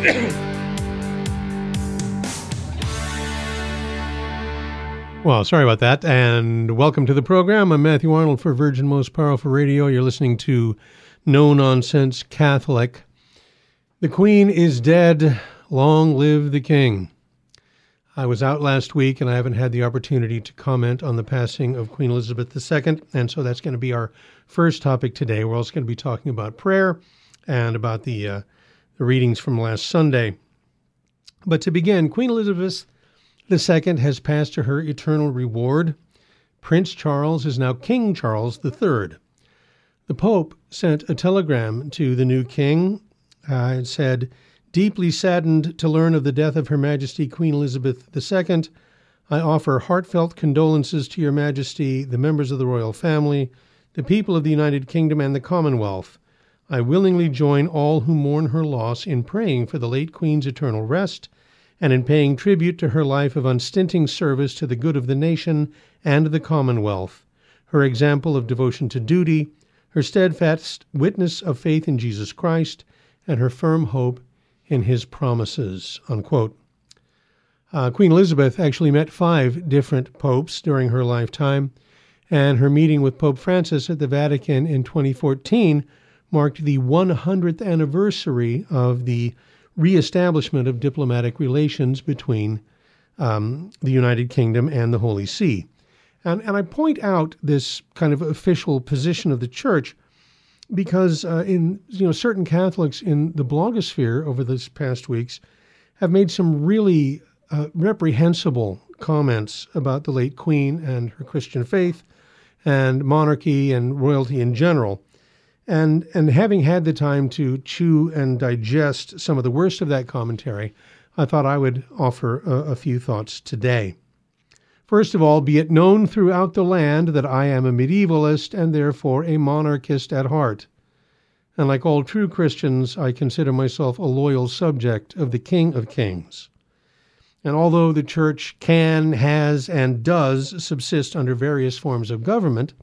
Well, sorry about that, and welcome to the program. I'm Matthew Arnold for Virgin Most Powerful Radio. You're listening to No Nonsense Catholic. The Queen is dead. Long live the King. I was out last week and I haven't had the opportunity to comment on the passing of Queen Elizabeth II, and so that's going to be our first topic today. We're also going to be talking about prayer and about the, uh, the readings from last Sunday. But to begin, Queen Elizabeth second has passed to her eternal reward. Prince Charles is now King Charles III. The Pope sent a telegram to the new king. Uh, it said, Deeply saddened to learn of the death of Her Majesty Queen Elizabeth II, I offer heartfelt condolences to Your Majesty, the members of the royal family, the people of the United Kingdom, and the Commonwealth. I willingly join all who mourn her loss in praying for the late Queen's eternal rest and in paying tribute to her life of unstinting service to the good of the nation and the Commonwealth, her example of devotion to duty, her steadfast witness of faith in Jesus Christ, and her firm hope in his promises. Uh, Queen Elizabeth actually met five different popes during her lifetime, and her meeting with Pope Francis at the Vatican in 2014 marked the 100th anniversary of the reestablishment of diplomatic relations between um, the United Kingdom and the Holy See. And, and I point out this kind of official position of the church because uh, in you know certain Catholics in the blogosphere over these past weeks have made some really uh, reprehensible comments about the late Queen and her Christian faith and monarchy and royalty in general. And, and having had the time to chew and digest some of the worst of that commentary, I thought I would offer a, a few thoughts today. First of all, be it known throughout the land that I am a medievalist and therefore a monarchist at heart. And like all true Christians, I consider myself a loyal subject of the King of Kings. And although the Church can, has, and does subsist under various forms of government,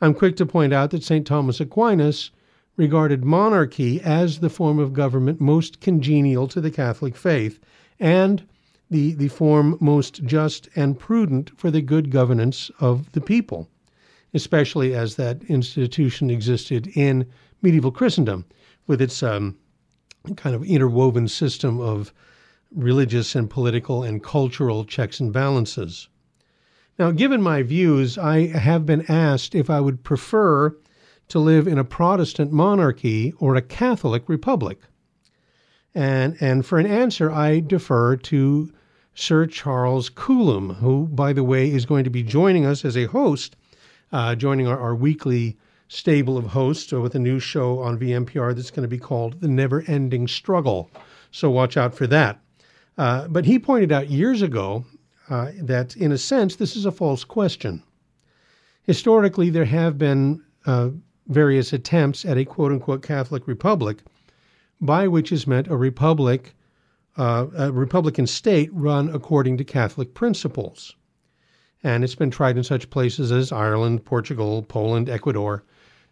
I'm quick to point out that St. Thomas Aquinas regarded monarchy as the form of government most congenial to the Catholic faith and the, the form most just and prudent for the good governance of the people, especially as that institution existed in medieval Christendom with its um, kind of interwoven system of religious and political and cultural checks and balances. Now, given my views, I have been asked if I would prefer to live in a Protestant monarchy or a Catholic republic. And, and for an answer, I defer to Sir Charles Coulombe, who, by the way, is going to be joining us as a host, uh, joining our, our weekly stable of hosts with a new show on VMPR that's going to be called The Never Ending Struggle. So watch out for that. Uh, but he pointed out years ago uh, that, in a sense, this is a false question. Historically, there have been uh, various attempts at a quote unquote Catholic republic, by which is meant a republic, uh, a Republican state run according to Catholic principles. And it's been tried in such places as Ireland, Portugal, Poland, Ecuador,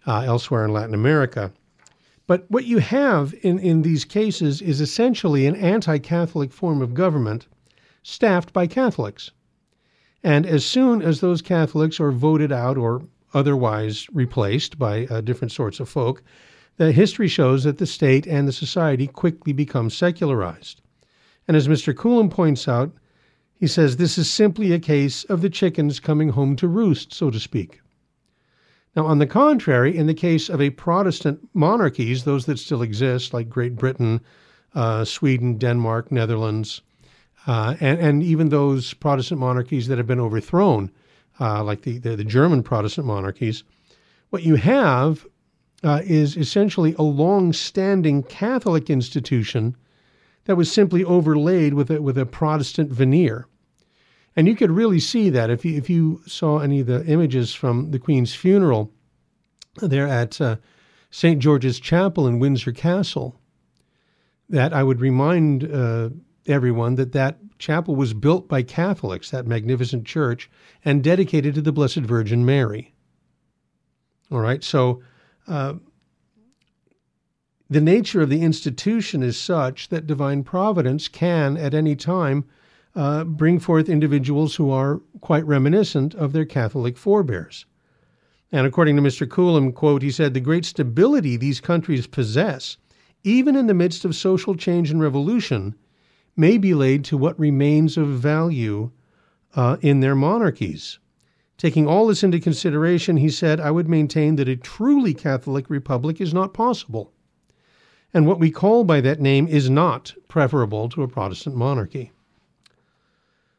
uh, elsewhere in Latin America. But what you have in, in these cases is essentially an anti Catholic form of government staffed by Catholics. And as soon as those Catholics are voted out or otherwise replaced by uh, different sorts of folk, the history shows that the state and the society quickly become secularized. And as Mr. Coulombe points out, he says this is simply a case of the chickens coming home to roost, so to speak. Now, on the contrary, in the case of a Protestant monarchies, those that still exist, like Great Britain, uh, Sweden, Denmark, Netherlands, uh, and, and even those Protestant monarchies that have been overthrown, uh, like the, the, the, German Protestant monarchies, what you have uh, is essentially a long standing Catholic institution that was simply overlaid with a, with a Protestant veneer. And you could really see that if you, if you saw any of the images from the Queen's funeral there at uh, St. George's Chapel in Windsor Castle, that I would remind uh, everyone that that chapel was built by Catholics, that magnificent church, and dedicated to the Blessed Virgin Mary. All right, so uh, the nature of the institution is such that divine providence can, at any time, uh, bring forth individuals who are quite reminiscent of their Catholic forebears. And according to Mr. Coulombe, quote, he said, the great stability these countries possess, even in the midst of social change and revolution, may be laid to what remains of value uh, in their monarchies. Taking all this into consideration, he said, I would maintain that a truly Catholic republic is not possible and what we call by that name is not preferable to a Protestant monarchy.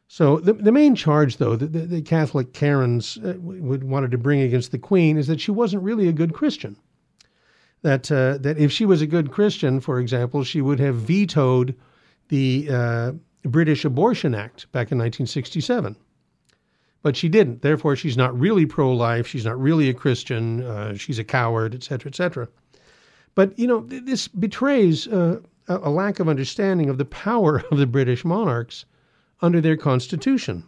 So the, the main charge, though, that the, the Catholic Karens uh, would wanted to bring against the Queen is that she wasn't really a good Christian. That uh, that if she was a good Christian, for example, she would have vetoed the uh, British Abortion Act back in 1967. But she didn't. Therefore, she's not really pro-life. She's not really a Christian. Uh, she's a coward, et cetera, et cetera. But, you know, this betrays uh, a lack of understanding of the power of the British monarchs under their constitution.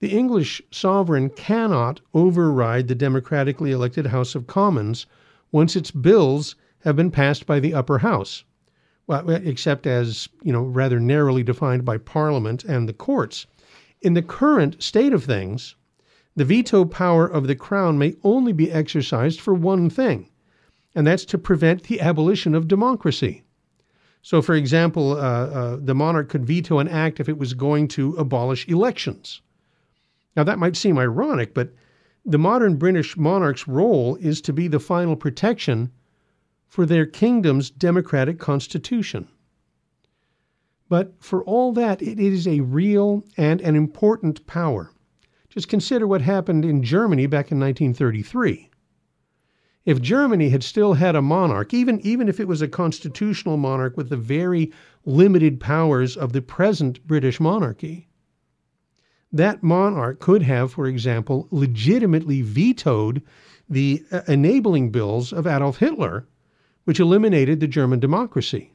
The English sovereign cannot override the democratically elected House of Commons once its bills have been passed by the upper house, well, except as, you know, rather narrowly defined by Parliament and the courts. In the current state of things, the veto power of the crown may only be exercised for one thing and that's to prevent the abolition of democracy. So, for example, uh, uh, the monarch could veto an act if it was going to abolish elections. Now, that might seem ironic, but the modern British monarch's role is to be the final protection for their kingdom's democratic constitution. But for all that, it is a real and an important power. Just consider what happened in Germany back in 1933. If Germany had still had a monarch, even, even if it was a constitutional monarch with the very limited powers of the present British monarchy, that monarch could have, for example, legitimately vetoed the uh, enabling bills of Adolf Hitler, which eliminated the German democracy.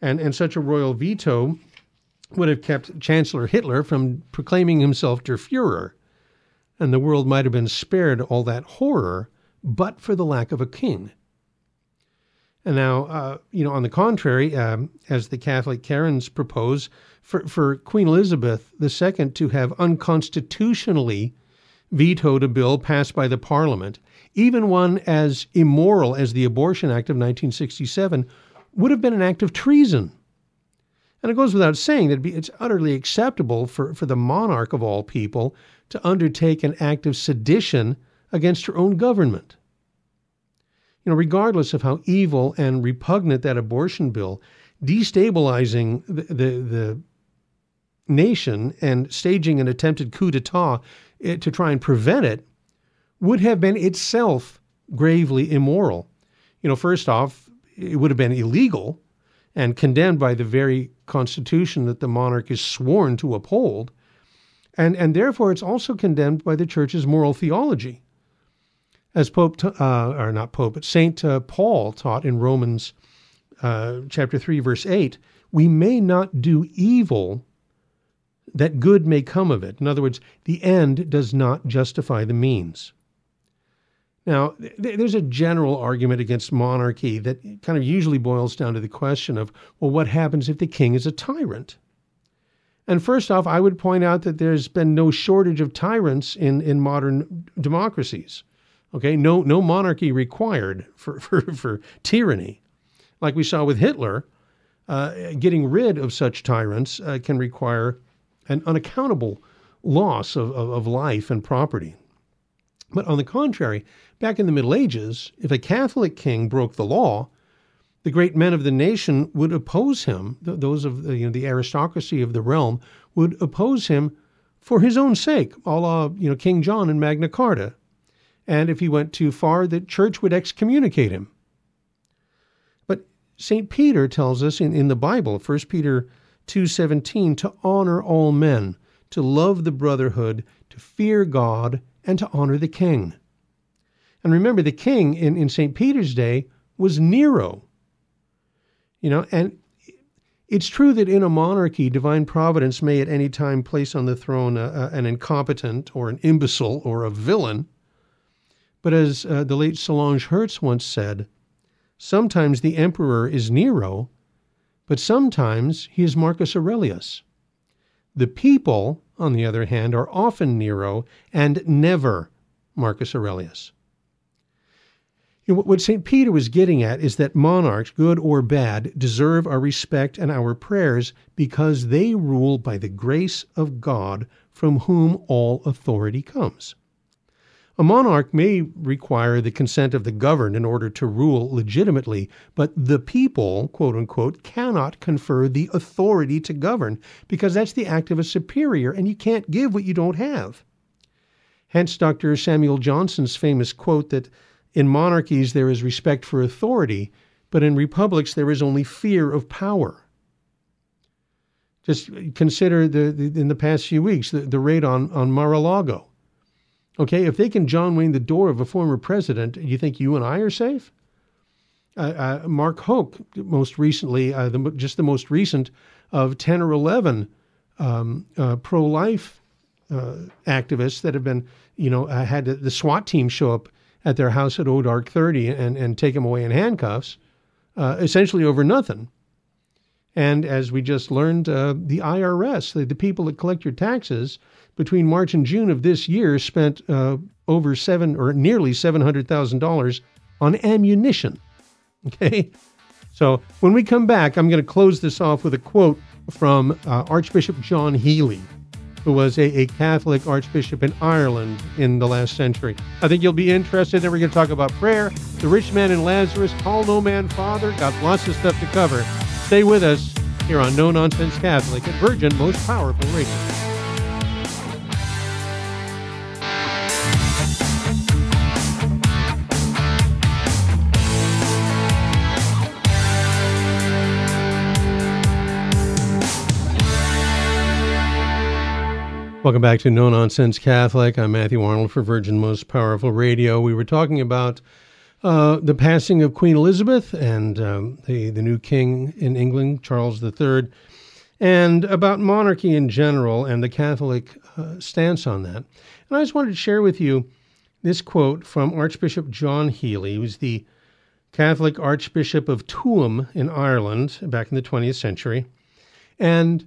And, and such a royal veto would have kept Chancellor Hitler from proclaiming himself Der Fuhrer, and the world might have been spared all that horror but for the lack of a king. And now, uh, you know, on the contrary, um, as the Catholic Karens propose, for, for Queen Elizabeth II to have unconstitutionally vetoed a bill passed by the Parliament, even one as immoral as the Abortion Act of 1967, would have been an act of treason. And it goes without saying that it's utterly acceptable for, for the monarch of all people to undertake an act of sedition against her own government. You know, regardless of how evil and repugnant that abortion bill, destabilizing the, the, the nation and staging an attempted coup d'etat eh, to try and prevent it would have been itself gravely immoral. You know, first off, it would have been illegal and condemned by the very constitution that the monarch is sworn to uphold. And, and therefore, it's also condemned by the church's moral theology as Pope, uh, or not Pope, but Saint uh, Paul taught in Romans uh, chapter three, verse eight, we may not do evil that good may come of it. In other words, the end does not justify the means. Now, th- there's a general argument against monarchy that kind of usually boils down to the question of, well, what happens if the king is a tyrant? And first off, I would point out that there's been no shortage of tyrants in, in modern democracies. Okay, no, no monarchy required for, for, for tyranny. Like we saw with Hitler, uh, getting rid of such tyrants uh, can require an unaccountable loss of, of, of life and property. But on the contrary, back in the Middle Ages, if a Catholic king broke the law, the great men of the nation would oppose him. Those of the, you know, the aristocracy of the realm would oppose him for his own sake, a la you know King John and Magna Carta and if he went too far, the church would excommunicate him. But St. Peter tells us in, in the Bible, 1 Peter 2:17, to honor all men, to love the brotherhood, to fear God, and to honor the king. And remember, the king in, in St. Peter's day was Nero. You know, and it's true that in a monarchy, divine providence may at any time place on the throne a, a, an incompetent or an imbecile or a villain. But as uh, the late Solange Hertz once said, Sometimes the emperor is Nero, but sometimes he is Marcus Aurelius. The people, on the other hand, are often Nero and never Marcus Aurelius. You know, what St. Peter was getting at is that monarchs, good or bad, deserve our respect and our prayers because they rule by the grace of God from whom all authority comes. A monarch may require the consent of the governed in order to rule legitimately, but the people, quote unquote, cannot confer the authority to govern because that's the act of a superior and you can't give what you don't have. Hence, Dr. Samuel Johnson's famous quote that in monarchies there is respect for authority, but in republics there is only fear of power. Just consider the, the in the past few weeks the, the raid on, on Mar-a-Lago Okay, if they can John Wayne the door of a former president, you think you and I are safe? Uh, uh, Mark Houck, most recently, uh, the, just the most recent of 10 or 11 um, uh, pro life uh, activists that have been, you know, uh, had the SWAT team show up at their house at Odark 30 and, and take them away in handcuffs, essentially over nothing. And as we just learned, the IRS, the, the people that collect your taxes, between March and June of this year spent uh, over seven or nearly seven hundred thousand dollars on ammunition. Okay, so when we come back, I'm going to close this off with a quote from uh, Archbishop John Healy, who was a, a, Catholic archbishop in Ireland in the last century. I think you'll be interested. Then we're going to talk about prayer, the rich man and Lazarus, call no man father. Got lots of stuff to cover. Stay with us here on No Nonsense Catholic at Virgin Most Powerful Radio. Welcome back to No Nonsense Catholic. I'm Matthew Arnold for Virgin Most Powerful Radio. We were talking about uh, the passing of Queen Elizabeth and um, the, the new king in England, Charles III, and about monarchy in general and the Catholic uh, stance on that. And I just wanted to share with you this quote from Archbishop John Healy, who was the Catholic Archbishop of Tuam in Ireland back in the 20th century. And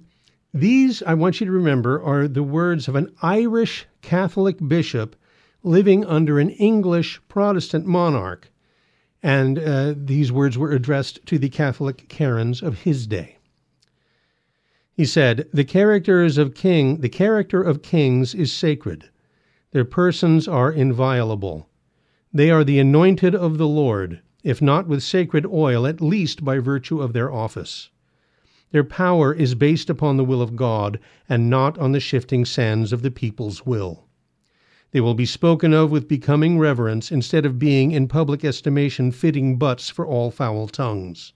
these, I want you to remember, are the words of an Irish Catholic bishop living under an English Protestant monarch. And uh, these words were addressed to the Catholic Karens of his day. He said, The characters of king, the character of kings is sacred. Their persons are inviolable. They are the anointed of the Lord, if not with sacred oil, at least by virtue of their office. Their power is based upon the will of God and not on the shifting sands of the people's will. They will be spoken of with becoming reverence instead of being in public estimation fitting butts for all foul tongues.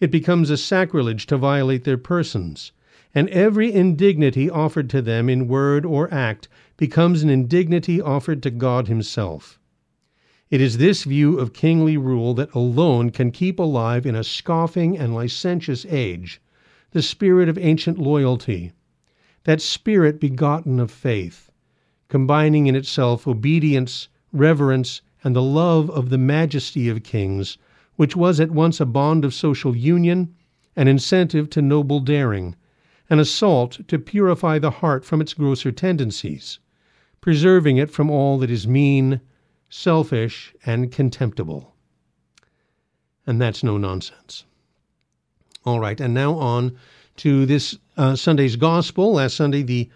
It becomes a sacrilege to violate their persons, and every indignity offered to them in word or act becomes an indignity offered to God Himself. It is this view of kingly rule that alone can keep alive in a scoffing and licentious age the spirit of ancient loyalty, that spirit begotten of faith, combining in itself obedience, reverence, and the love of the majesty of kings, which was at once a bond of social union, an incentive to noble daring, an assault to purify the heart from its grosser tendencies, preserving it from all that is mean, selfish, and contemptible. And that's no nonsense. All right, and now on to this uh, Sunday's Gospel. Last Sunday, the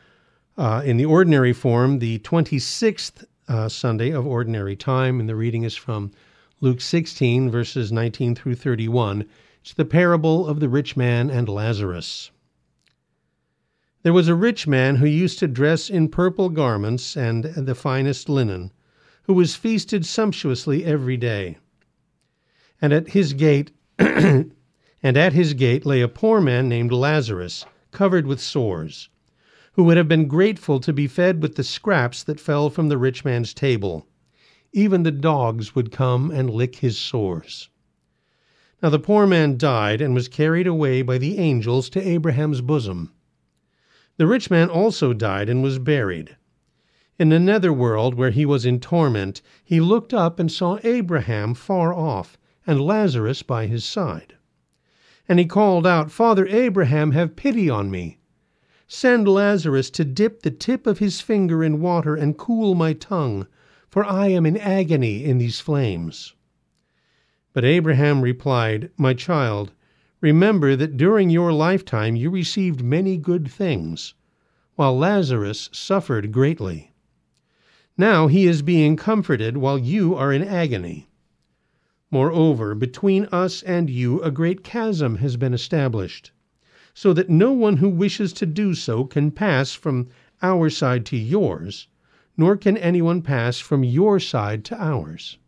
uh, in the ordinary form, the 26th uh, Sunday of Ordinary Time, and the reading is from Luke 16, verses 19 through 31. It's the parable of the rich man and Lazarus. There was a rich man who used to dress in purple garments and the finest linen who was feasted sumptuously every day. And at his gate and at his gate lay a poor man named Lazarus, covered with sores, who would have been grateful to be fed with the scraps that fell from the rich man's table. Even the dogs would come and lick his sores. Now the poor man died and was carried away by the angels to Abraham's bosom. The rich man also died and was buried. In the nether world, where he was in torment, he looked up and saw Abraham far off, and Lazarus by his side. And he called out, Father Abraham, have pity on me. Send Lazarus to dip the tip of his finger in water and cool my tongue, for I am in agony in these flames. But Abraham replied, My child, remember that during your lifetime you received many good things, while Lazarus suffered greatly. Now he is being comforted while you are in agony. Moreover, between us and you a great chasm has been established, so that no one who wishes to do so can pass from our side to yours, nor can anyone pass from your side to ours.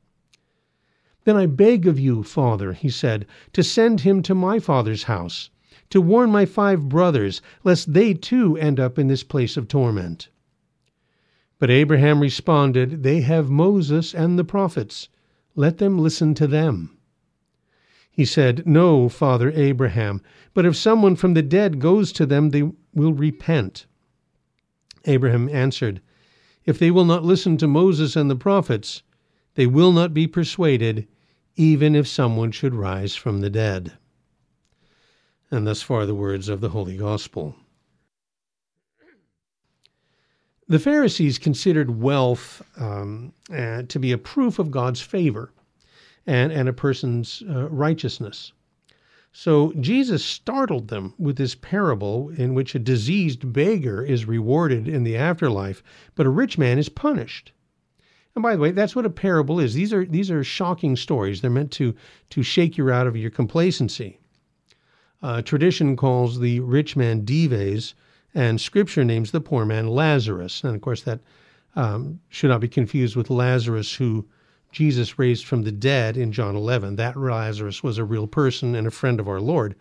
Then I beg of you, father, he said, to send him to my father's house, to warn my five brothers, lest they too end up in this place of torment. But Abraham responded, They have Moses and the prophets. Let them listen to them. He said, No, father Abraham, but if someone from the dead goes to them, they will repent. Abraham answered, If they will not listen to Moses and the prophets, they will not be persuaded, even if someone should rise from the dead. And thus far the words of the Holy Gospel. The Pharisees considered wealth um, uh, to be a proof of God's favor and, and a person's uh, righteousness. So Jesus startled them with this parable in which a diseased beggar is rewarded in the afterlife, but a rich man is punished. And by the way, that's what a parable is. These are these are shocking stories. They're meant to to shake you out of your complacency. Uh, tradition calls the rich man Dives, and Scripture names the poor man Lazarus. And of course, that um, should not be confused with Lazarus, who Jesus raised from the dead in John 11. That Lazarus was a real person and a friend of our Lord,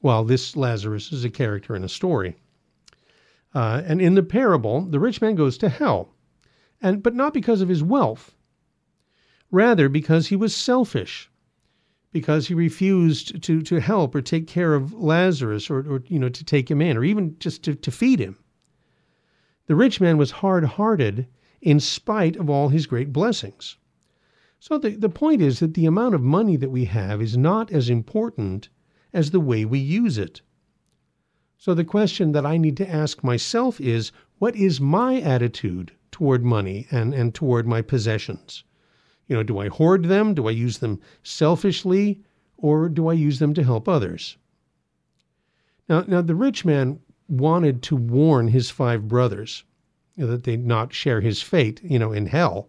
while this Lazarus is a character in a story. Uh, and in the parable, the rich man goes to hell and but not because of his wealth. Rather because he was selfish, because he refused to, to help or take care of Lazarus or, or you know to take him in or even just to, to feed him. The rich man was hard hearted in spite of all his great blessings. So the, the point is that the amount of money that we have is not as important as the way we use it. So the question that I need to ask myself is what is my attitude toward money and, and toward my possessions? You know, do I hoard them? Do I use them selfishly? Or do I use them to help others? Now, now the rich man wanted to warn his five brothers you know, that they not share his fate, you know, in hell.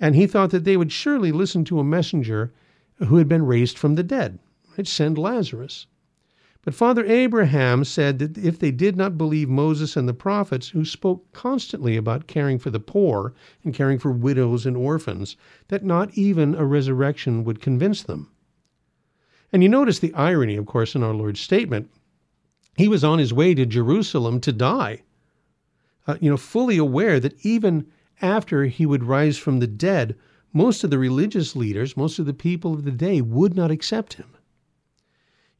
And he thought that they would surely listen to a messenger who had been raised from the dead. I'd Send Lazarus. But Father Abraham said that if they did not believe Moses and the prophets, who spoke constantly about caring for the poor and caring for widows and orphans, that not even a resurrection would convince them. And you notice the irony, of course, in our Lord's statement. He was on his way to Jerusalem to die, uh, you know, fully aware that even after he would rise from the dead, most of the religious leaders, most of the people of the day would not accept him.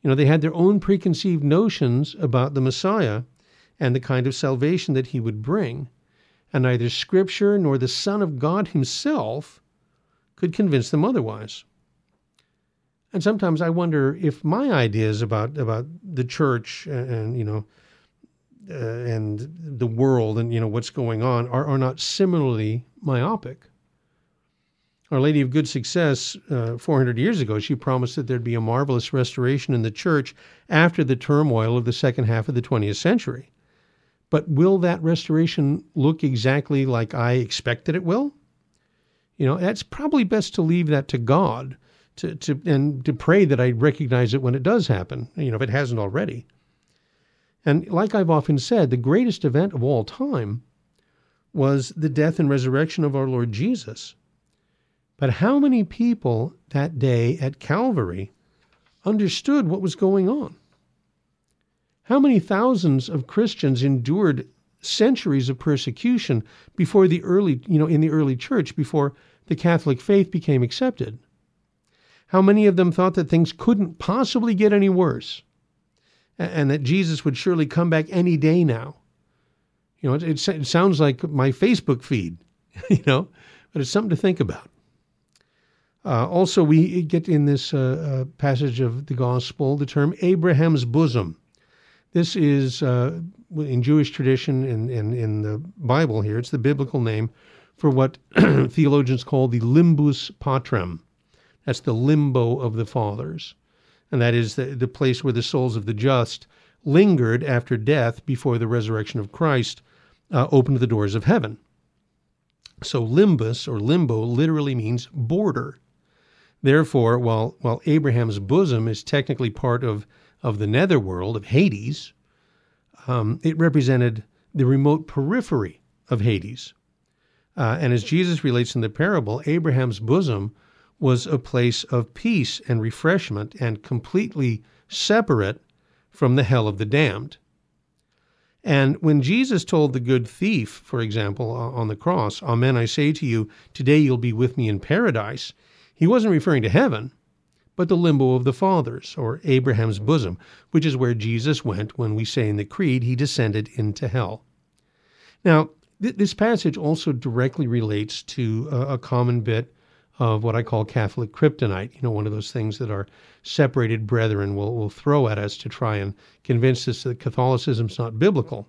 You know, they had their own preconceived notions about the Messiah and the kind of salvation that he would bring, and neither Scripture nor the Son of God himself could convince them otherwise. And sometimes I wonder if my ideas about about the church and, you know uh, and the world and you know what's going on are, are not similarly myopic. Our Lady of Good Success, uh, 400 years ago, she promised that there'd be a marvelous restoration in the church after the turmoil of the second half of the 20th century. But will that restoration look exactly like I expected it will? You know, that's probably best to leave that to God to, to and to pray that I recognize it when it does happen, you know, if it hasn't already. And like I've often said, the greatest event of all time was the death and resurrection of our Lord Jesus. But how many people that day at Calvary understood what was going on? How many thousands of Christians endured centuries of persecution before the early, you know, in the early church, before the Catholic faith became accepted? How many of them thought that things couldn't possibly get any worse and that Jesus would surely come back any day now? You know, it, it, it sounds like my Facebook feed, you know, but it's something to think about. Uh, also, we get in this uh, uh, passage of the gospel the term Abraham's bosom. This is uh, in Jewish tradition and in, in, in, the Bible here, it's the biblical name for what theologians call the limbus patrum. That's the limbo of the fathers. And that is the, the place where the souls of the just lingered after death before the resurrection of Christ uh, opened the doors of heaven. So limbus or limbo literally means border. Therefore, while, while Abraham's bosom is technically part of, of the netherworld, of Hades, um, it represented the remote periphery of Hades. Uh, and as Jesus relates in the parable, Abraham's bosom was a place of peace and refreshment and completely separate from the hell of the damned. And when Jesus told the good thief, for example, on the cross, Amen, I say to you, today you'll be with me in paradise, he wasn't referring to heaven, but the limbo of the fathers, or Abraham's bosom, which is where Jesus went when we say in the Creed he descended into hell. Now, th- this passage also directly relates to a, a common bit of what I call Catholic kryptonite, you know, one of those things that our separated brethren will, will throw at us to try and convince us that Catholicism's not biblical.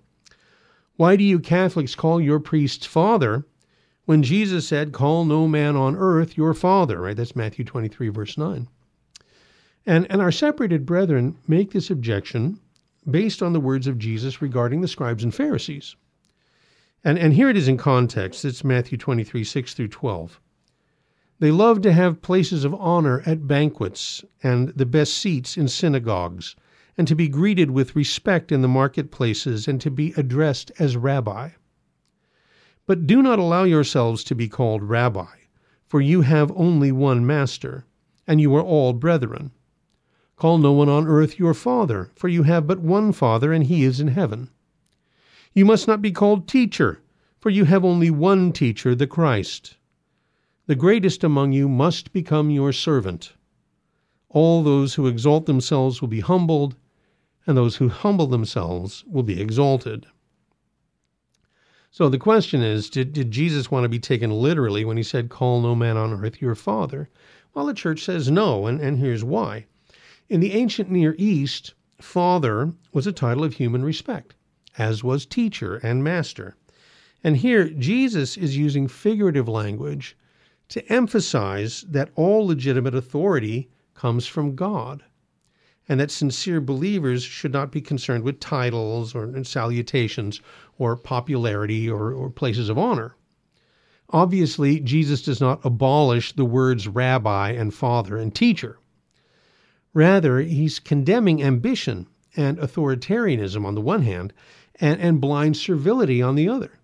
Why do you Catholics call your priests father when Jesus said, Call no man on earth your father, right? That's Matthew 23, verse 9. And, and our separated brethren make this objection based on the words of Jesus regarding the scribes and Pharisees. And, and here it is in context. It's Matthew 23, 6 through 12. They loved to have places of honor at banquets and the best seats in synagogues, and to be greeted with respect in the marketplaces, and to be addressed as rabbi. But do not allow yourselves to be called rabbi, for you have only one master, and you are all brethren. Call no one on earth your father, for you have but one Father, and he is in heaven. You must not be called teacher, for you have only one teacher, the Christ. The greatest among you must become your servant. All those who exalt themselves will be humbled, and those who humble themselves will be exalted. So the question is did, did Jesus want to be taken literally when he said, Call no man on earth your father? Well, the church says no, and, and here's why. In the ancient Near East, father was a title of human respect, as was teacher and master. And here, Jesus is using figurative language to emphasize that all legitimate authority comes from God and that sincere believers should not be concerned with titles or salutations or popularity or, or places of honor. Obviously, Jesus does not abolish the words rabbi and father and teacher. Rather, he's condemning ambition and authoritarianism on the one hand and, and blind servility on the other.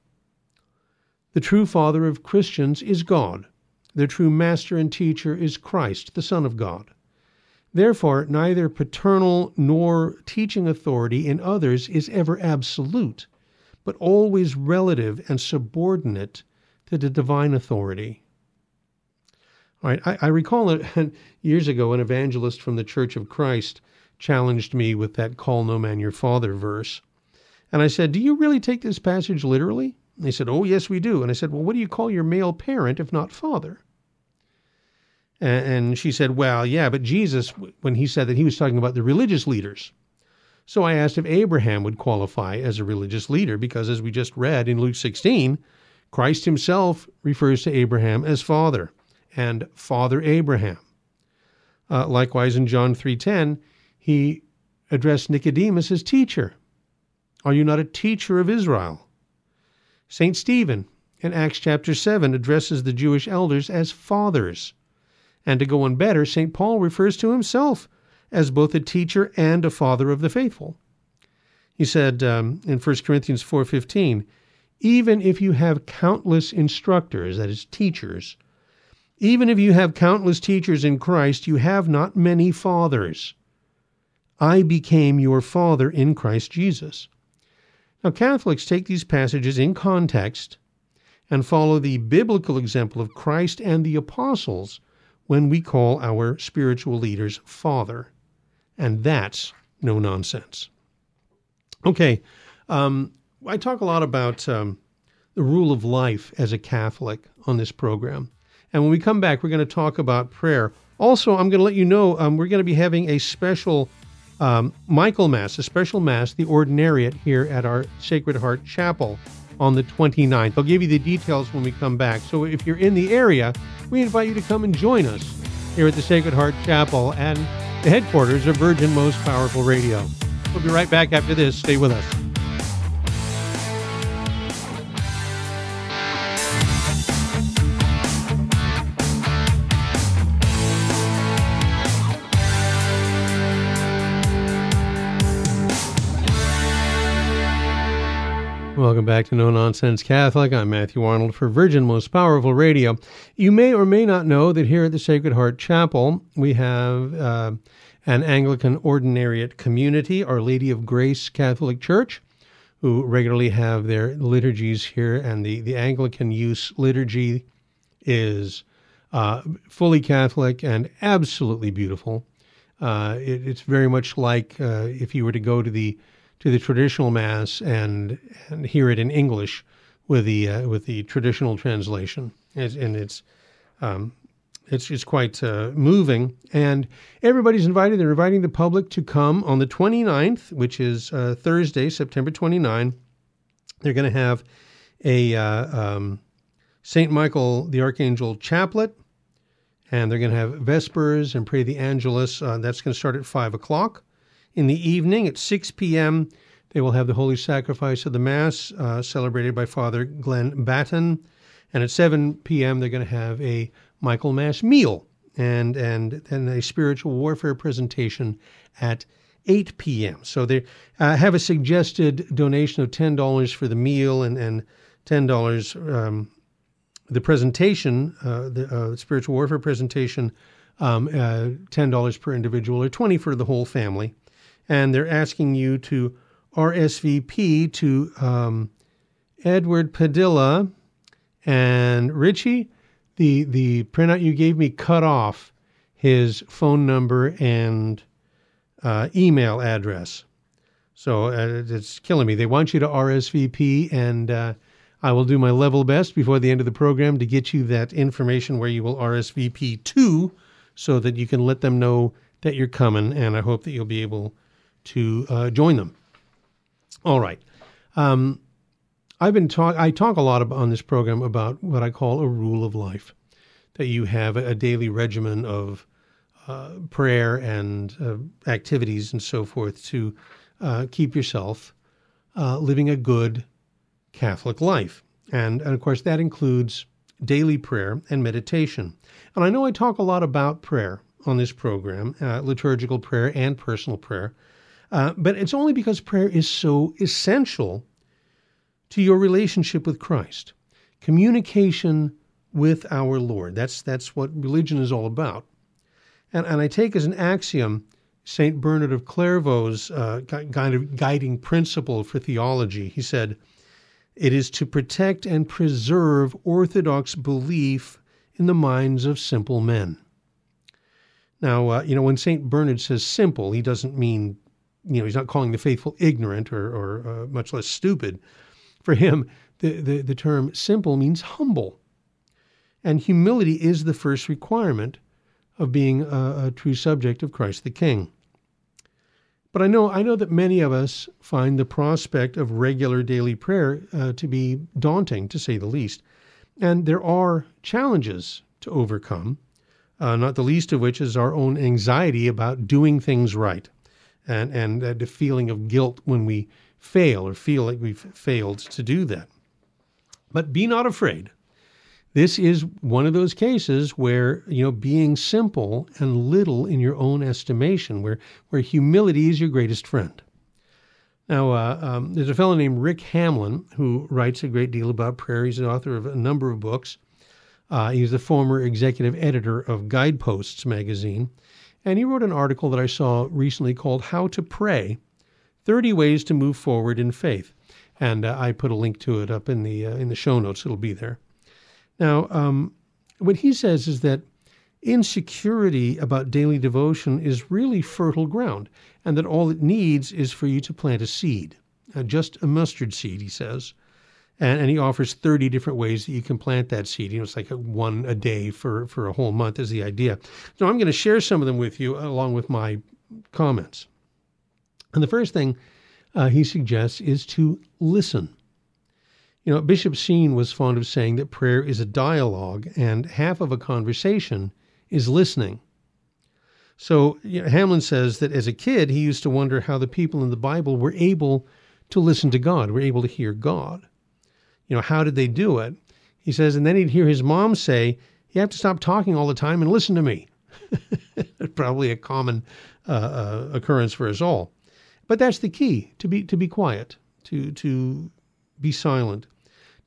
The true father of Christians is God, the true master and teacher is Christ, the Son of God. Therefore, neither paternal nor teaching authority in others is ever absolute, but always relative and subordinate to the divine authority. All right, I, I recall years ago, an evangelist from the Church of Christ challenged me with that call no man your father verse. And I said, Do you really take this passage literally? They said, Oh, yes, we do. And I said, Well, what do you call your male parent if not father? And she said, Well, yeah, but Jesus, when he said that, he was talking about the religious leaders. So I asked if Abraham would qualify as a religious leader, because as we just read in Luke 16, Christ himself refers to Abraham as father and Father Abraham. Uh, likewise, in John 3:10, he addressed Nicodemus as teacher. Are you not a teacher of Israel? St. Stephen in Acts chapter 7 addresses the Jewish elders as fathers. And to go on better, St. Paul refers to himself as both a teacher and a father of the faithful. He said um, in 1 Corinthians 4:15, "Even if you have countless instructors, that is teachers, even if you have countless teachers in Christ, you have not many fathers. I became your father in Christ Jesus." Now, Catholics take these passages in context and follow the biblical example of Christ and the apostles when we call our spiritual leaders Father. And that's no nonsense. Okay, um, I talk a lot about um, the rule of life as a Catholic on this program. And when we come back, we're going to talk about prayer. Also, I'm going to let you know um, we're going to be having a special um, Michaelmas, a special Mass, the Ordinariate, here at our Sacred Heart Chapel on the 29th. I'll give you the details when we come back. So if you're in the area, we invite you to come and join us here at the Sacred Heart Chapel and the headquarters of Virgin Most Powerful Radio. We'll be right back after this. Stay with us. Welcome back to No Nonsense Catholic. I'm Matthew Arnold for Virgin Most Powerful Radio. You may or may not know that here at the Sacred Heart Chapel, we have uh, an Anglican Ordinariate community, Our Lady of Grace Catholic Church, who regularly have their liturgies here. And the, the Anglican use liturgy is uh, fully Catholic and absolutely beautiful. Uh, it, it's very much like uh, if you were to go to the to the traditional mass and and hear it in English with the uh, with the traditional translation, and, and it's um, it's it's quite uh, moving. And everybody's invited. They're inviting the public to come on the 29th, which is uh, Thursday, September 29. They're going to have a uh, um, Saint Michael the Archangel chaplet, and they're going to have vespers and pray the Angelus. Uh, that's going to start at five o'clock. In the evening at 6 p.m., they will have the Holy Sacrifice of the Mass uh, celebrated by Father Glenn Batten. And at 7 p.m., they're going to have a Michaelmas meal and, and then a spiritual warfare presentation at 8 p.m. So they uh, have a suggested donation of $10 for the meal and, and $10 um, the presentation, uh, the uh, spiritual warfare presentation, um, uh, $10 per individual or 20 for the whole family and they're asking you to RSVP to um, Edward Padilla and Richie. The the printout you gave me cut off his phone number and uh, email address. So uh, it's killing me. They want you to RSVP, and uh, I will do my level best before the end of the program to get you that information where you will RSVP to, so that you can let them know that you're coming. And I hope that you'll be able to uh, join them. All right. Um, I've been talk. I talk a lot about, on this program about what I call a rule of life, that you have a, daily regimen of uh, prayer and uh, activities and so forth to uh, keep yourself uh, living a good Catholic life, and, and of course that includes daily prayer and meditation. And I know I talk a lot about prayer on this program, uh, liturgical prayer and personal prayer. Uh, but it's only because prayer is so essential to your relationship with Christ. Communication with our Lord. That's, that's what religion is all about. And, and I take as an axiom St. Bernard of Clairvaux's uh, kind of guiding principle for theology. He said, It is to protect and preserve orthodox belief in the minds of simple men. Now, uh, you know, when St. Bernard says simple, he doesn't mean you know, he's not calling the faithful ignorant or, or uh, much less stupid. For him, the, the, the term simple means humble. And humility is the first requirement of being a, a true subject of Christ the King. But I know, I know that many of us find the prospect of regular daily prayer uh, to be daunting, to say the least. And there are challenges to overcome, uh, not the least of which is our own anxiety about doing things right and, and uh, the feeling of guilt when we fail or feel like we've failed to do that. But be not afraid. This is one of those cases where, you know, being simple and little in your own estimation, where, where humility is your greatest friend. Now, uh, um, there's a fellow named Rick Hamlin who writes a great deal about prayer. He's an author of a number of books. Uh, he's the former executive editor of Guideposts magazine. And he wrote an article that I saw recently called How to Pray 30 Ways to Move Forward in Faith. And uh, I put a link to it up in the, uh, in the show notes. It'll be there. Now, um, what he says is that insecurity about daily devotion is really fertile ground, and that all it needs is for you to plant a seed, uh, just a mustard seed, he says. And, and he offers 30 different ways that you can plant that seed. You know, it's like a, one a day for, for a whole month is the idea. So I'm going to share some of them with you along with my comments. And the first thing uh, he suggests is to listen. You know, Bishop Sheen was fond of saying that prayer is a dialogue, and half of a conversation is listening. So you know, Hamlin says that as a kid, he used to wonder how the people in the Bible were able to listen to God, were able to hear God. You know, how did they do it? He says, and then he'd hear his mom say, You have to stop talking all the time and listen to me. Probably a common uh, uh, occurrence for us all. But that's the key to be to be quiet, to to be silent,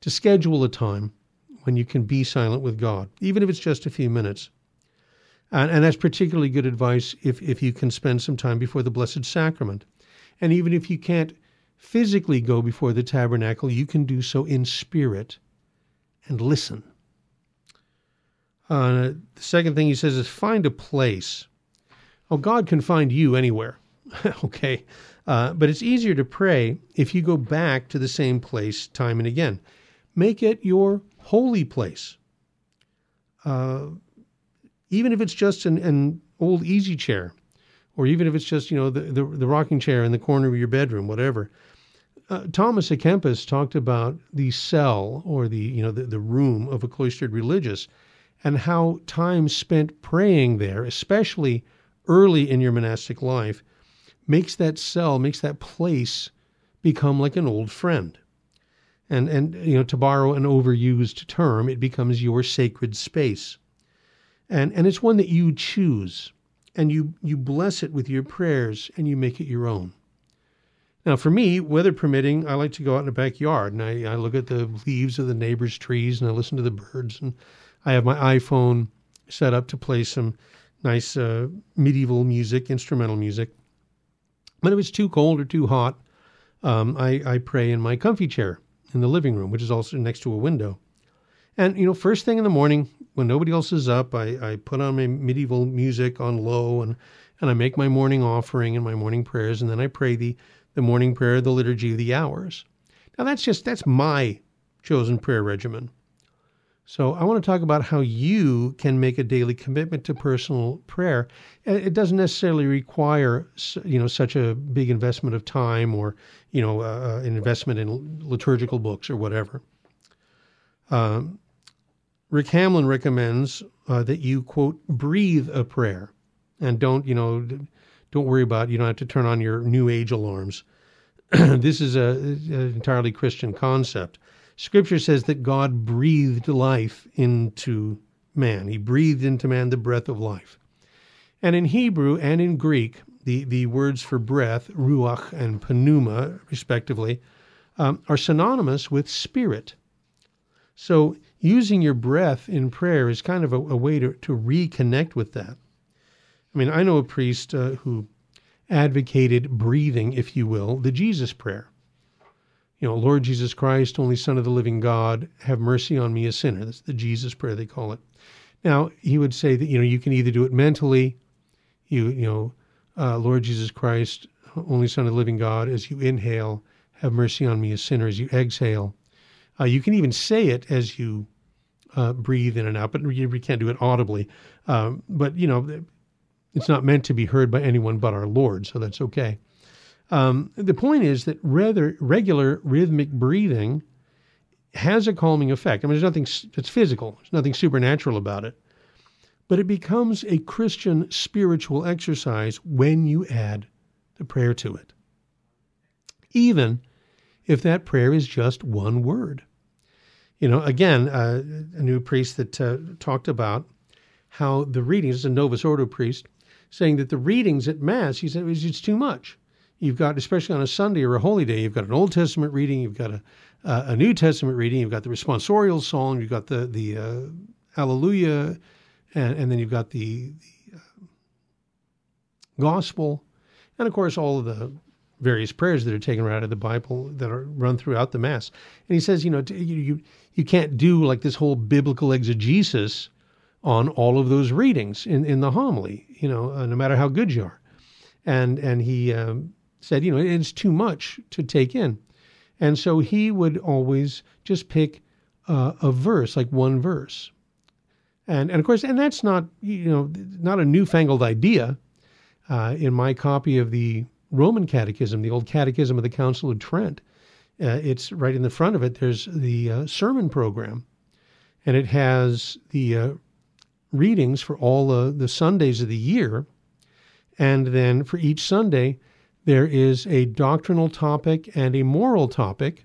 to schedule a time when you can be silent with God, even if it's just a few minutes. And, and that's particularly good advice if, if you can spend some time before the Blessed Sacrament. And even if you can't physically go before the tabernacle, you can do so in spirit and listen. Uh, the second thing he says is find a place. Oh, God can find you anywhere. okay. Uh, but it's easier to pray if you go back to the same place time and again. Make it your holy place. Uh, even if it's just an, an old easy chair, or even if it's just you know the, the, the rocking chair in the corner of your bedroom, whatever. Uh, Thomas à Kempis talked about the cell or the you know the, the room of a cloistered religious, and how time spent praying there, especially early in your monastic life, makes that cell, makes that place become like an old friend. And and you know to borrow an overused term, it becomes your sacred space. And and it's one that you choose and you you bless it with your prayers and you make it your own now for me weather permitting i like to go out in the backyard and i, I look at the leaves of the neighbor's trees and i listen to the birds and i have my iphone set up to play some nice uh, medieval music instrumental music. But if it's too cold or too hot um, I, I pray in my comfy chair in the living room which is also next to a window. And you know first thing in the morning when nobody else is up, I, I put on my medieval music on low and, and I make my morning offering and my morning prayers, and then I pray the, the morning prayer, the liturgy of the hours. Now that's just that's my chosen prayer regimen. So I want to talk about how you can make a daily commitment to personal prayer. It doesn't necessarily require you know such a big investment of time or you know uh, an investment in liturgical books or whatever. Um, Rick Hamlin recommends uh, that you quote breathe a prayer, and don't you know don't worry about you don't have to turn on your New Age alarms. this is a, an entirely Christian concept. Scripture says that God breathed life into man. He breathed into man the breath of life. And in Hebrew and in Greek, the, the words for breath, ruach and pneuma, respectively, um, are synonymous with spirit. So using your breath in prayer is kind of a, a way to, to reconnect with that. I mean, I know a priest uh, who advocated breathing, if you will, the Jesus prayer. You know, Lord Jesus Christ, only Son of the living God, have mercy on me, a sinner. That's the Jesus prayer, they call it. Now, he would say that, you know, you can either do it mentally, you, you know, uh, Lord Jesus Christ, only Son of the living God, as you inhale, have mercy on me, a sinner, as you exhale. Uh, you can even say it as you uh, breathe in and out, but you, we can't do it audibly. Um, but you know, it's not meant to be heard by anyone but our Lord, so that's okay. Um, the point is that rather regular rhythmic breathing has a calming effect. I mean, there's nothing that's physical. There's nothing supernatural about it, but it becomes a Christian spiritual exercise when you add the prayer to it, even if that prayer is just one word you know, again, uh, a new priest that uh, talked about how the readings, a Novus Ordo priest, saying that the readings at Mass, he said, it's too much. You've got, especially on a Sunday or a holy day, you've got an Old Testament reading, you've got a, uh, a New Testament reading, you've got the responsorial song, you've got the the uh, Alleluia, and, and then you've got the, the uh, Gospel, and of course all of the various prayers that are taken out of the Bible that are run throughout the Mass. And he says, you know, you, you you can't do like this whole biblical exegesis on all of those readings in, in the homily, you know, uh, no matter how good you are. And and he um, said, you know, it's too much to take in. And so he would always just pick uh, a verse, like one verse. And, and of course, and that's not, you know, not a newfangled idea. Uh, in my copy of the Roman Catechism, the old Catechism of the Council of Trent, uh, it's right in the front of it. There's the uh, sermon program, and it has the uh, readings for all the, the Sundays of the year. And then for each Sunday, there is a doctrinal topic and a moral topic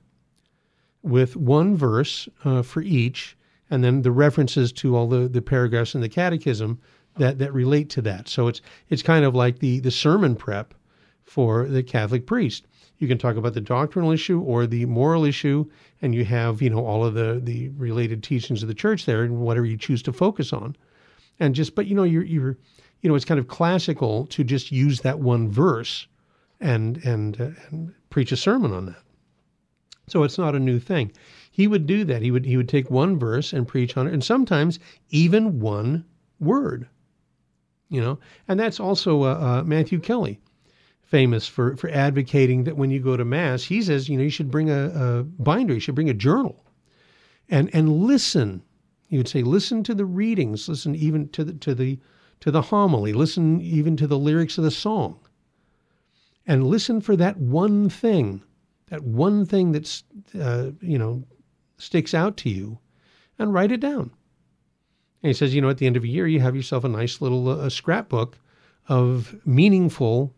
with one verse uh, for each, and then the references to all the, the paragraphs in the catechism that, that relate to that. So it's it's kind of like the, the sermon prep for the Catholic priest. You can talk about the doctrinal issue or the moral issue, and you have you know all of the the related teachings of the church there, and whatever you choose to focus on, and just but you know you're you're you know it's kind of classical to just use that one verse and and, uh, and preach a sermon on that. So it's not a new thing. He would do that. He would he would take one verse and preach on it, and sometimes even one word. You know, and that's also uh, uh, Matthew Kelly famous for, for advocating that when you go to mass, he says, you know, you should bring a, a binder, you should bring a journal, and and listen. He would say, listen to the readings, listen even to the to the to the homily, listen even to the lyrics of the song, and listen for that one thing, that one thing that's uh, you know sticks out to you, and write it down. And he says, you know, at the end of a year, you have yourself a nice little uh, scrapbook of meaningful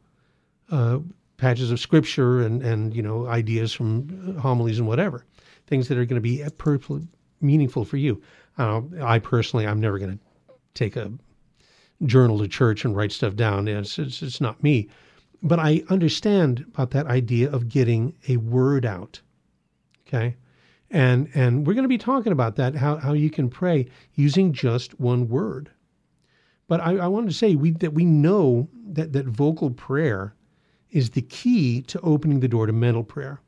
uh, patches of scripture and, and you know ideas from homilies and whatever things that are going to be meaningful for you. Uh, I personally, I'm never going to take a journal to church and write stuff down. It's, it's, it's not me. But I understand about that idea of getting a word out. Okay. And, and we're going to be talking about that, how, how you can pray using just one word. But I, I wanted to say we, that we know that, that vocal prayer is the key to opening the door to mental prayer.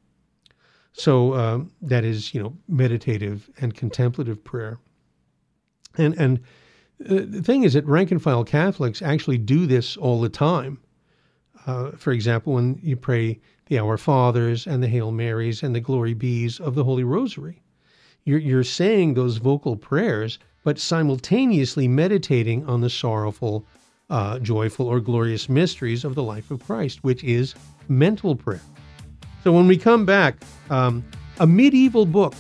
So uh, that is, you know, meditative and contemplative prayer. And and uh, the thing is that rank and file Catholics actually do this all the time. Uh, for example, when you pray the Our Fathers and the Hail Marys and the Glory Be's of the Holy Rosary, you're you're saying those vocal prayers, but simultaneously meditating on the sorrowful uh, joyful or glorious mysteries of the life of Christ, which is mental prayer. So when we come back, um, a medieval book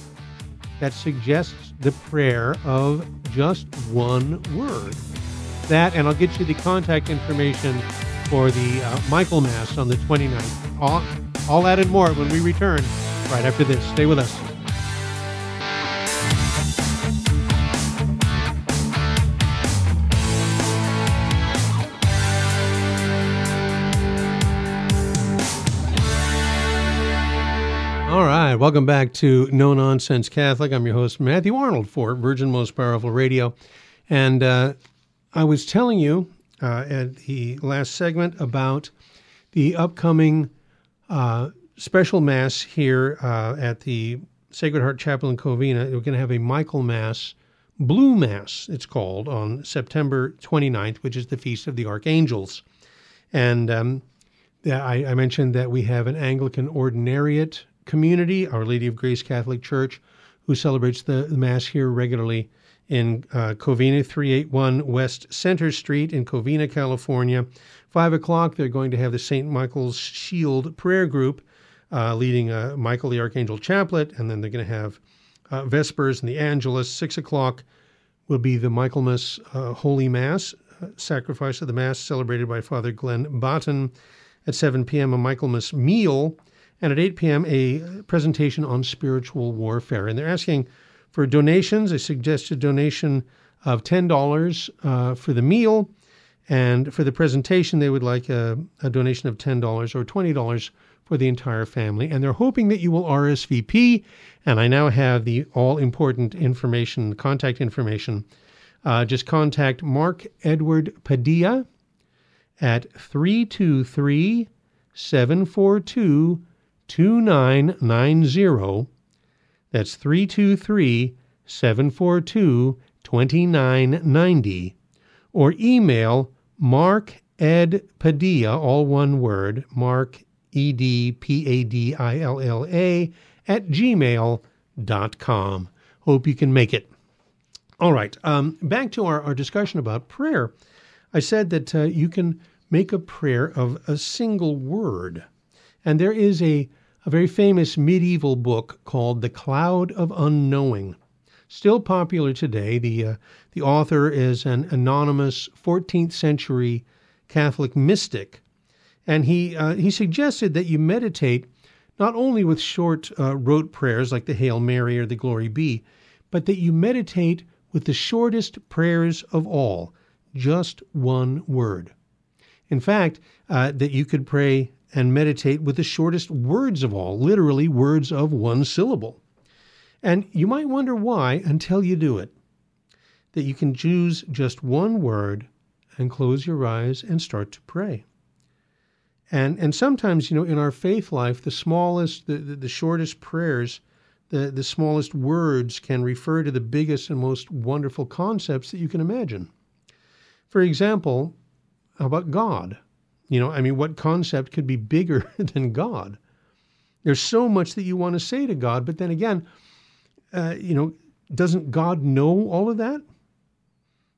that suggests the prayer of just one word. That, and I'll get you the contact information for the uh, Michaelmas on the 29th. All, all that and more when we return right after this. Stay with us. Right, welcome back to No Nonsense Catholic. I'm your host, Matthew Arnold for Virgin Most Powerful Radio. And uh, I was telling you uh, at the last segment about the upcoming uh, special Mass here uh, at the Sacred Heart Chapel in Covina. We're going to have a Michaelmas, Blue Mass, it's called, on September 29th, which is the Feast of the Archangels. And um, I, I mentioned that we have an Anglican ordinariate community, Our Lady of Grace Catholic Church, who celebrates the, Mass here regularly in uh, Covina, 381 West Center Street in Covina, California. Five o'clock, they're going to have the St. Michael's Shield Prayer Group uh, leading uh, Michael the Archangel Chaplet, and then they're going to have uh, Vespers and the Angelus. Six o'clock will be the Michaelmas uh, Holy Mass, uh, sacrifice of the Mass, celebrated by Father Glenn Batten. At 7 p.m., a Michaelmas meal and at 8 p.m., a presentation on spiritual warfare. And they're asking for donations, a suggested donation of $10 uh, for the meal. And for the presentation, they would like a, a donation of $10 or $20 for the entire family. And they're hoping that you will RSVP. And I now have the all important information, contact information. Uh, just contact Mark Edward Padilla at 323 742 2990. That's 323 742 2990. Or email Mark Ed Padilla, all one word, Mark E D P A D I L L A, at gmail.com. Hope you can make it. All right, um, back to our, our discussion about prayer. I said that uh, you can make a prayer of a single word. And there is a, a very famous medieval book called The Cloud of Unknowing. Still popular today. The, uh, the author is an anonymous 14th century Catholic mystic. And he, uh, he suggested that you meditate not only with short uh, rote prayers like the Hail Mary or the Glory Be, but that you meditate with the shortest prayers of all, just one word. In fact, uh, that you could pray and meditate with the shortest words of all, literally words of one syllable. And you might wonder why until you do it. That you can choose just one word and close your eyes and start to pray. And and sometimes, you know, in our faith life, the smallest, the, the, the shortest prayers, the, the smallest words can refer to the biggest and most wonderful concepts that you can imagine. For example, how about God? You know, I mean, what concept could be bigger than God? There's so much that you want to say to God, but then again, uh, you know, doesn't God know all of that?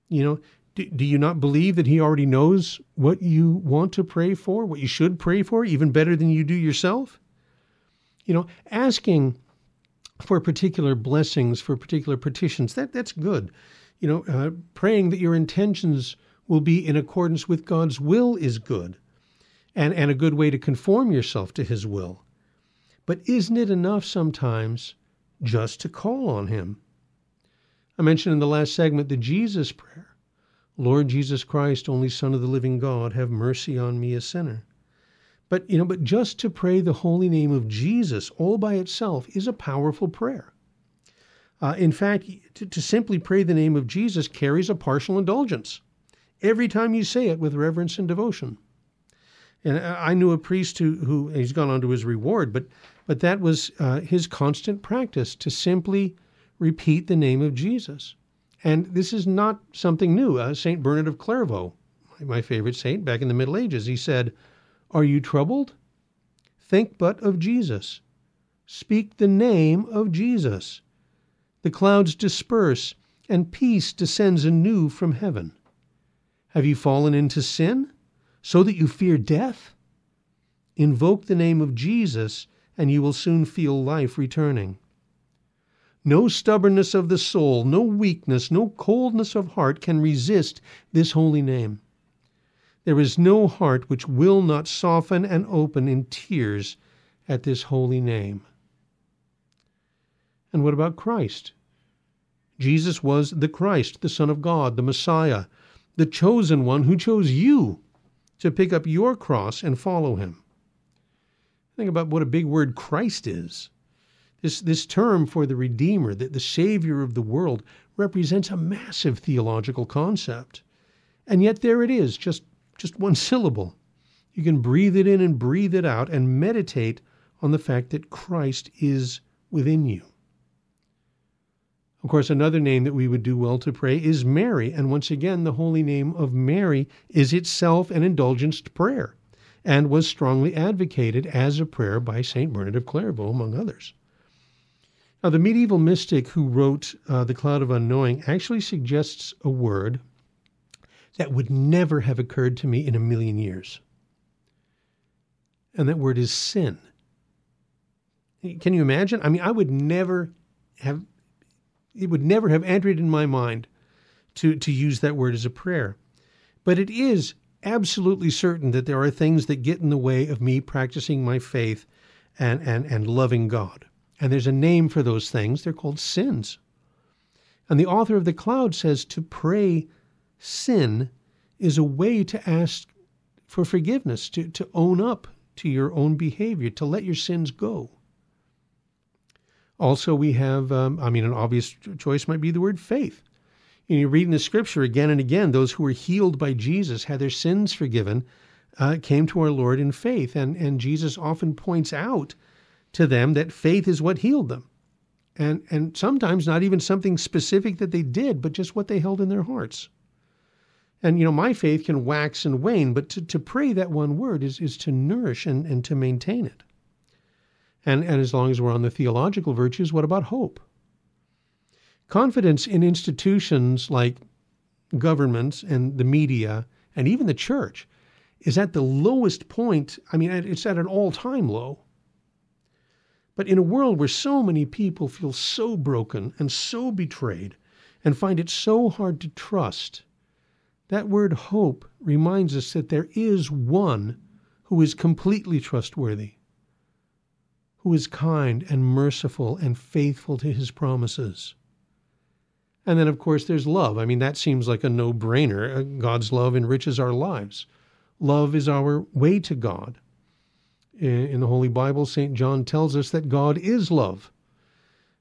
You know, do, do you not believe that He already knows what you want to pray for, what you should pray for, even better than you do yourself? You know, asking for particular blessings, for particular petitions, that, that's good. You know, uh, praying that your intentions will be in accordance with God's will is good and, and a good way to conform yourself to His will. But isn't it enough sometimes just to call on Him? I mentioned in the last segment the Jesus prayer Lord Jesus Christ, only Son of the living God, have mercy on me, a sinner. But, you know, but just to pray the holy name of Jesus all by itself is a powerful prayer. Uh, in fact, to, to simply pray the name of Jesus carries a partial indulgence every time you say it with reverence and devotion. And I knew a priest who, who he's gone on to his reward, but, but that was uh, his constant practice to simply repeat the name of Jesus. And this is not something new. Uh, St. Bernard of Clairvaux, my favorite saint back in the Middle Ages, he said, Are you troubled? Think but of Jesus. Speak the name of Jesus. The clouds disperse, and peace descends anew from heaven. Have you fallen into sin so that you fear death? Invoke the name of Jesus, and you will soon feel life returning. No stubbornness of the soul, no weakness, no coldness of heart can resist this holy name. There is no heart which will not soften and open in tears at this holy name. And what about Christ? Jesus was the Christ, the Son of God, the Messiah, the chosen one who chose you to pick up your cross and follow him. Think about what a big word Christ is. This, this term for the Redeemer, the, the Savior of the world, represents a massive theological concept. And yet there it is, just, just one syllable. You can breathe it in and breathe it out and meditate on the fact that Christ is within you. Of course, another name that we would do well to pray is Mary. And once again, the holy name of Mary is itself an indulgenced prayer and was strongly advocated as a prayer by St. Bernard of Clairvaux, among others. Now, the medieval mystic who wrote uh, The Cloud of Unknowing actually suggests a word that would never have occurred to me in a million years. And that word is sin. Can you imagine? I mean, I would never have it would never have entered in my mind to, to use that word as a prayer. But it is absolutely certain that there are things that get in the way of me practicing my faith and, and, and loving God. And there's a name for those things. They're called sins. And the author of The Cloud says to pray sin is a way to ask for forgiveness, to, to own up to your own behavior, to let your sins go. Also, we have, um, I mean, an obvious choice might be the word faith. Know, you read in the scripture again and again, those who were healed by Jesus had their sins forgiven, uh, came to our Lord in faith. And, and Jesus often points out to them that faith is what healed them. And, and sometimes not even something specific that they did, but just what they held in their hearts. And, you know, my faith can wax and wane, but to, to pray that one word is, is to nourish and, and to maintain it. And, and as long as we're on the theological virtues, what about hope? Confidence in institutions like governments and the media and even the church is at the lowest point. I mean, it's at an all time low. But in a world where so many people feel so broken and so betrayed and find it so hard to trust, that word hope reminds us that there is one who is completely trustworthy, who is kind and merciful and faithful to his promises. And then, of course, there's love. I mean, that seems like a no brainer. Uh, God's love enriches our lives. Love is our way to God. In the Holy Bible, St. John tells us that God is love.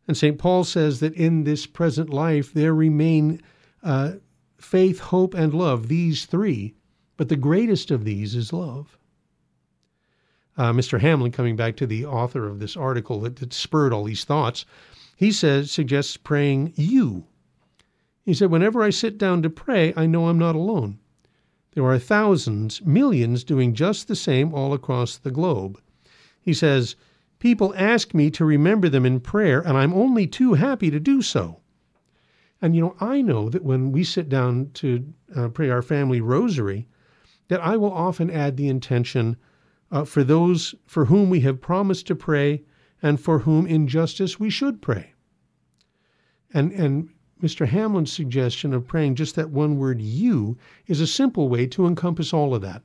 And St. Paul says that in this present life there remain uh, faith, hope, and love, these three, but the greatest of these is love. Uh, Mr. Hamlin, coming back to the author of this article that, that spurred all these thoughts, he says suggests praying you. He said, Whenever I sit down to pray, I know I'm not alone. There are thousands, millions doing just the same all across the globe. He says, People ask me to remember them in prayer, and I'm only too happy to do so. And you know, I know that when we sit down to uh, pray our family rosary, that I will often add the intention uh, for those for whom we have promised to pray and for whom in justice we should pray. And and Mr. Hamlin's suggestion of praying just that one word you is a simple way to encompass all of that.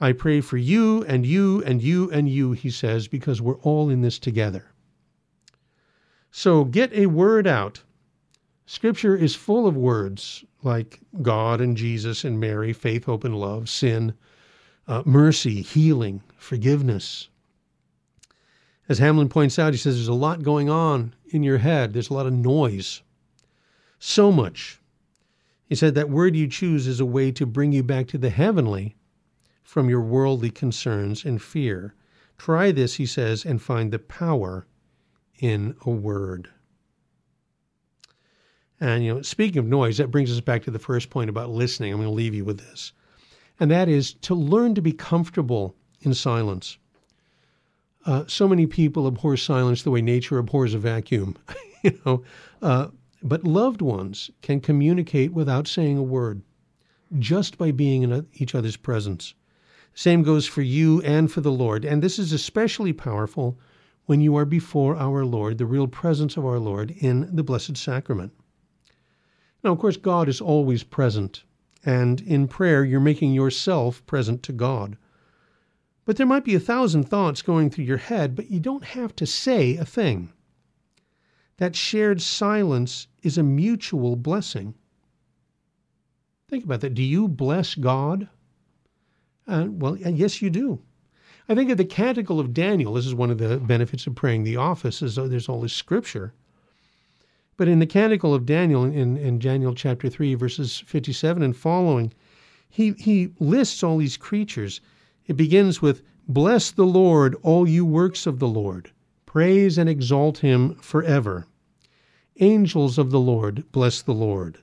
I pray for you and you and you and you, he says, because we're all in this together. So get a word out Scripture is full of words like God and Jesus and Mary, faith, hope, and love, sin, uh, mercy, healing, forgiveness. As Hamlin points out, he says there's a lot going on in your head, there's a lot of noise. So much. He said that word you choose is a way to bring you back to the heavenly from your worldly concerns and fear. Try this, he says, and find the power in a word. And you know, speaking of noise, that brings us back to the first point about listening. I'm going to leave you with this, and that is to learn to be comfortable in silence. Uh, so many people abhor silence the way nature abhors a vacuum, you know. Uh, but loved ones can communicate without saying a word, just by being in each other's presence. Same goes for you and for the Lord, and this is especially powerful when you are before our Lord, the real presence of our Lord in the Blessed Sacrament. Now, of course, God is always present, and in prayer, you're making yourself present to God. But there might be a thousand thoughts going through your head, but you don't have to say a thing. That shared silence is a mutual blessing. Think about that. Do you bless God? Uh, well, yes, you do. I think of the Canticle of Daniel. This is one of the benefits of praying the office, is there's all this scripture. But in the Canticle of Daniel, in, in Daniel chapter 3, verses 57 and following, he, he lists all these creatures. It begins with, Bless the Lord, all you works of the Lord. Praise and exalt him forever. Angels of the Lord, bless the Lord.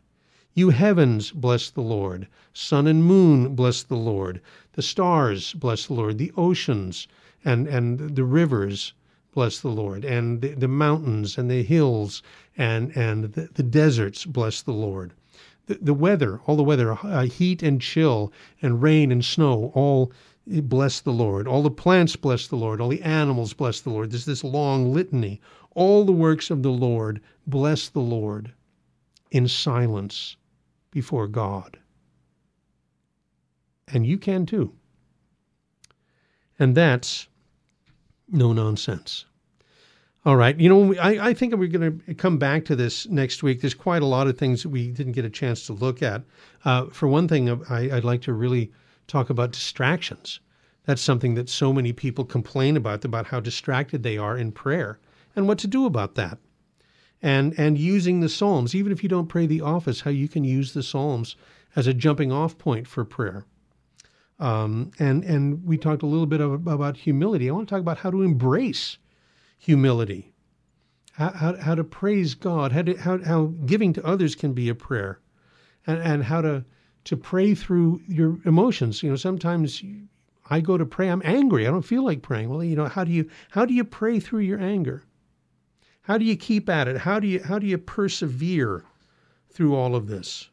You heavens, bless the Lord. Sun and moon, bless the Lord. The stars, bless the Lord. The oceans and, and the rivers, bless the Lord. And the, the mountains and the hills and, and the, the deserts, bless the Lord. The, the weather, all the weather, uh, heat and chill, and rain and snow, all bless the Lord. All the plants bless the Lord. All the animals bless the Lord. There's this long litany. All the works of the Lord bless the Lord in silence before God. And you can too. And that's no nonsense. All right. You know, I, I think we're going to come back to this next week. There's quite a lot of things that we didn't get a chance to look at. Uh, for one thing, I, I'd like to really talk about distractions. That's something that so many people complain about, about how distracted they are in prayer and what to do about that. And, and using the Psalms, even if you don't pray the office, how you can use the Psalms as a jumping off point for prayer. Um, and and we talked a little bit of, about humility. I want to talk about how to embrace humility, how, how, how to praise God, how, to, how, how giving to others can be a prayer, and, and how to, to pray through your emotions. You know, sometimes I go to pray. I'm angry. I don't feel like praying. Well, you know, how do you how do you pray through your anger? How do you keep at it? How do you how do you persevere through all of this?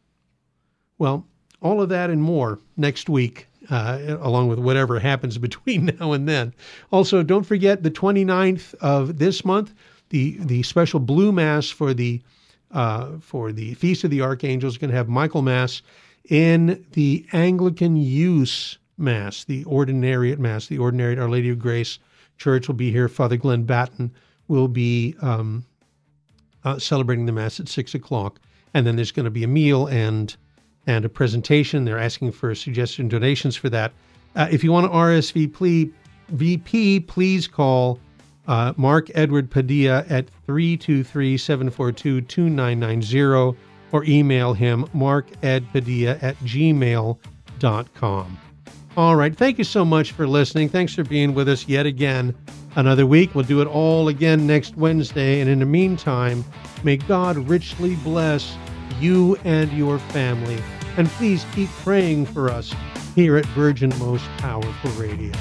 Well, all of that and more next week, uh, along with whatever happens between now and then. Also, don't forget the 29th of this month, the the special blue mass for the uh, for the Feast of the Archangels is going to have Michaelmas in the Anglican Use Mass, the Ordinariate Mass, the Ordinariate Our Lady of Grace Church will be here. Father Glenn Batten will be um, uh, celebrating the Mass at six o'clock, and then there's going to be a meal and and a presentation. They're asking for suggestion donations for that. Uh, if you want to RSVP, VP, please call uh, Mark Edward Padilla at 323 742 2990 or email him markedpadilla at gmail.com. All right. Thank you so much for listening. Thanks for being with us yet again another week. We'll do it all again next Wednesday. And in the meantime, may God richly bless you and your family. And please keep praying for us here at Virgin Most Powerful Radio.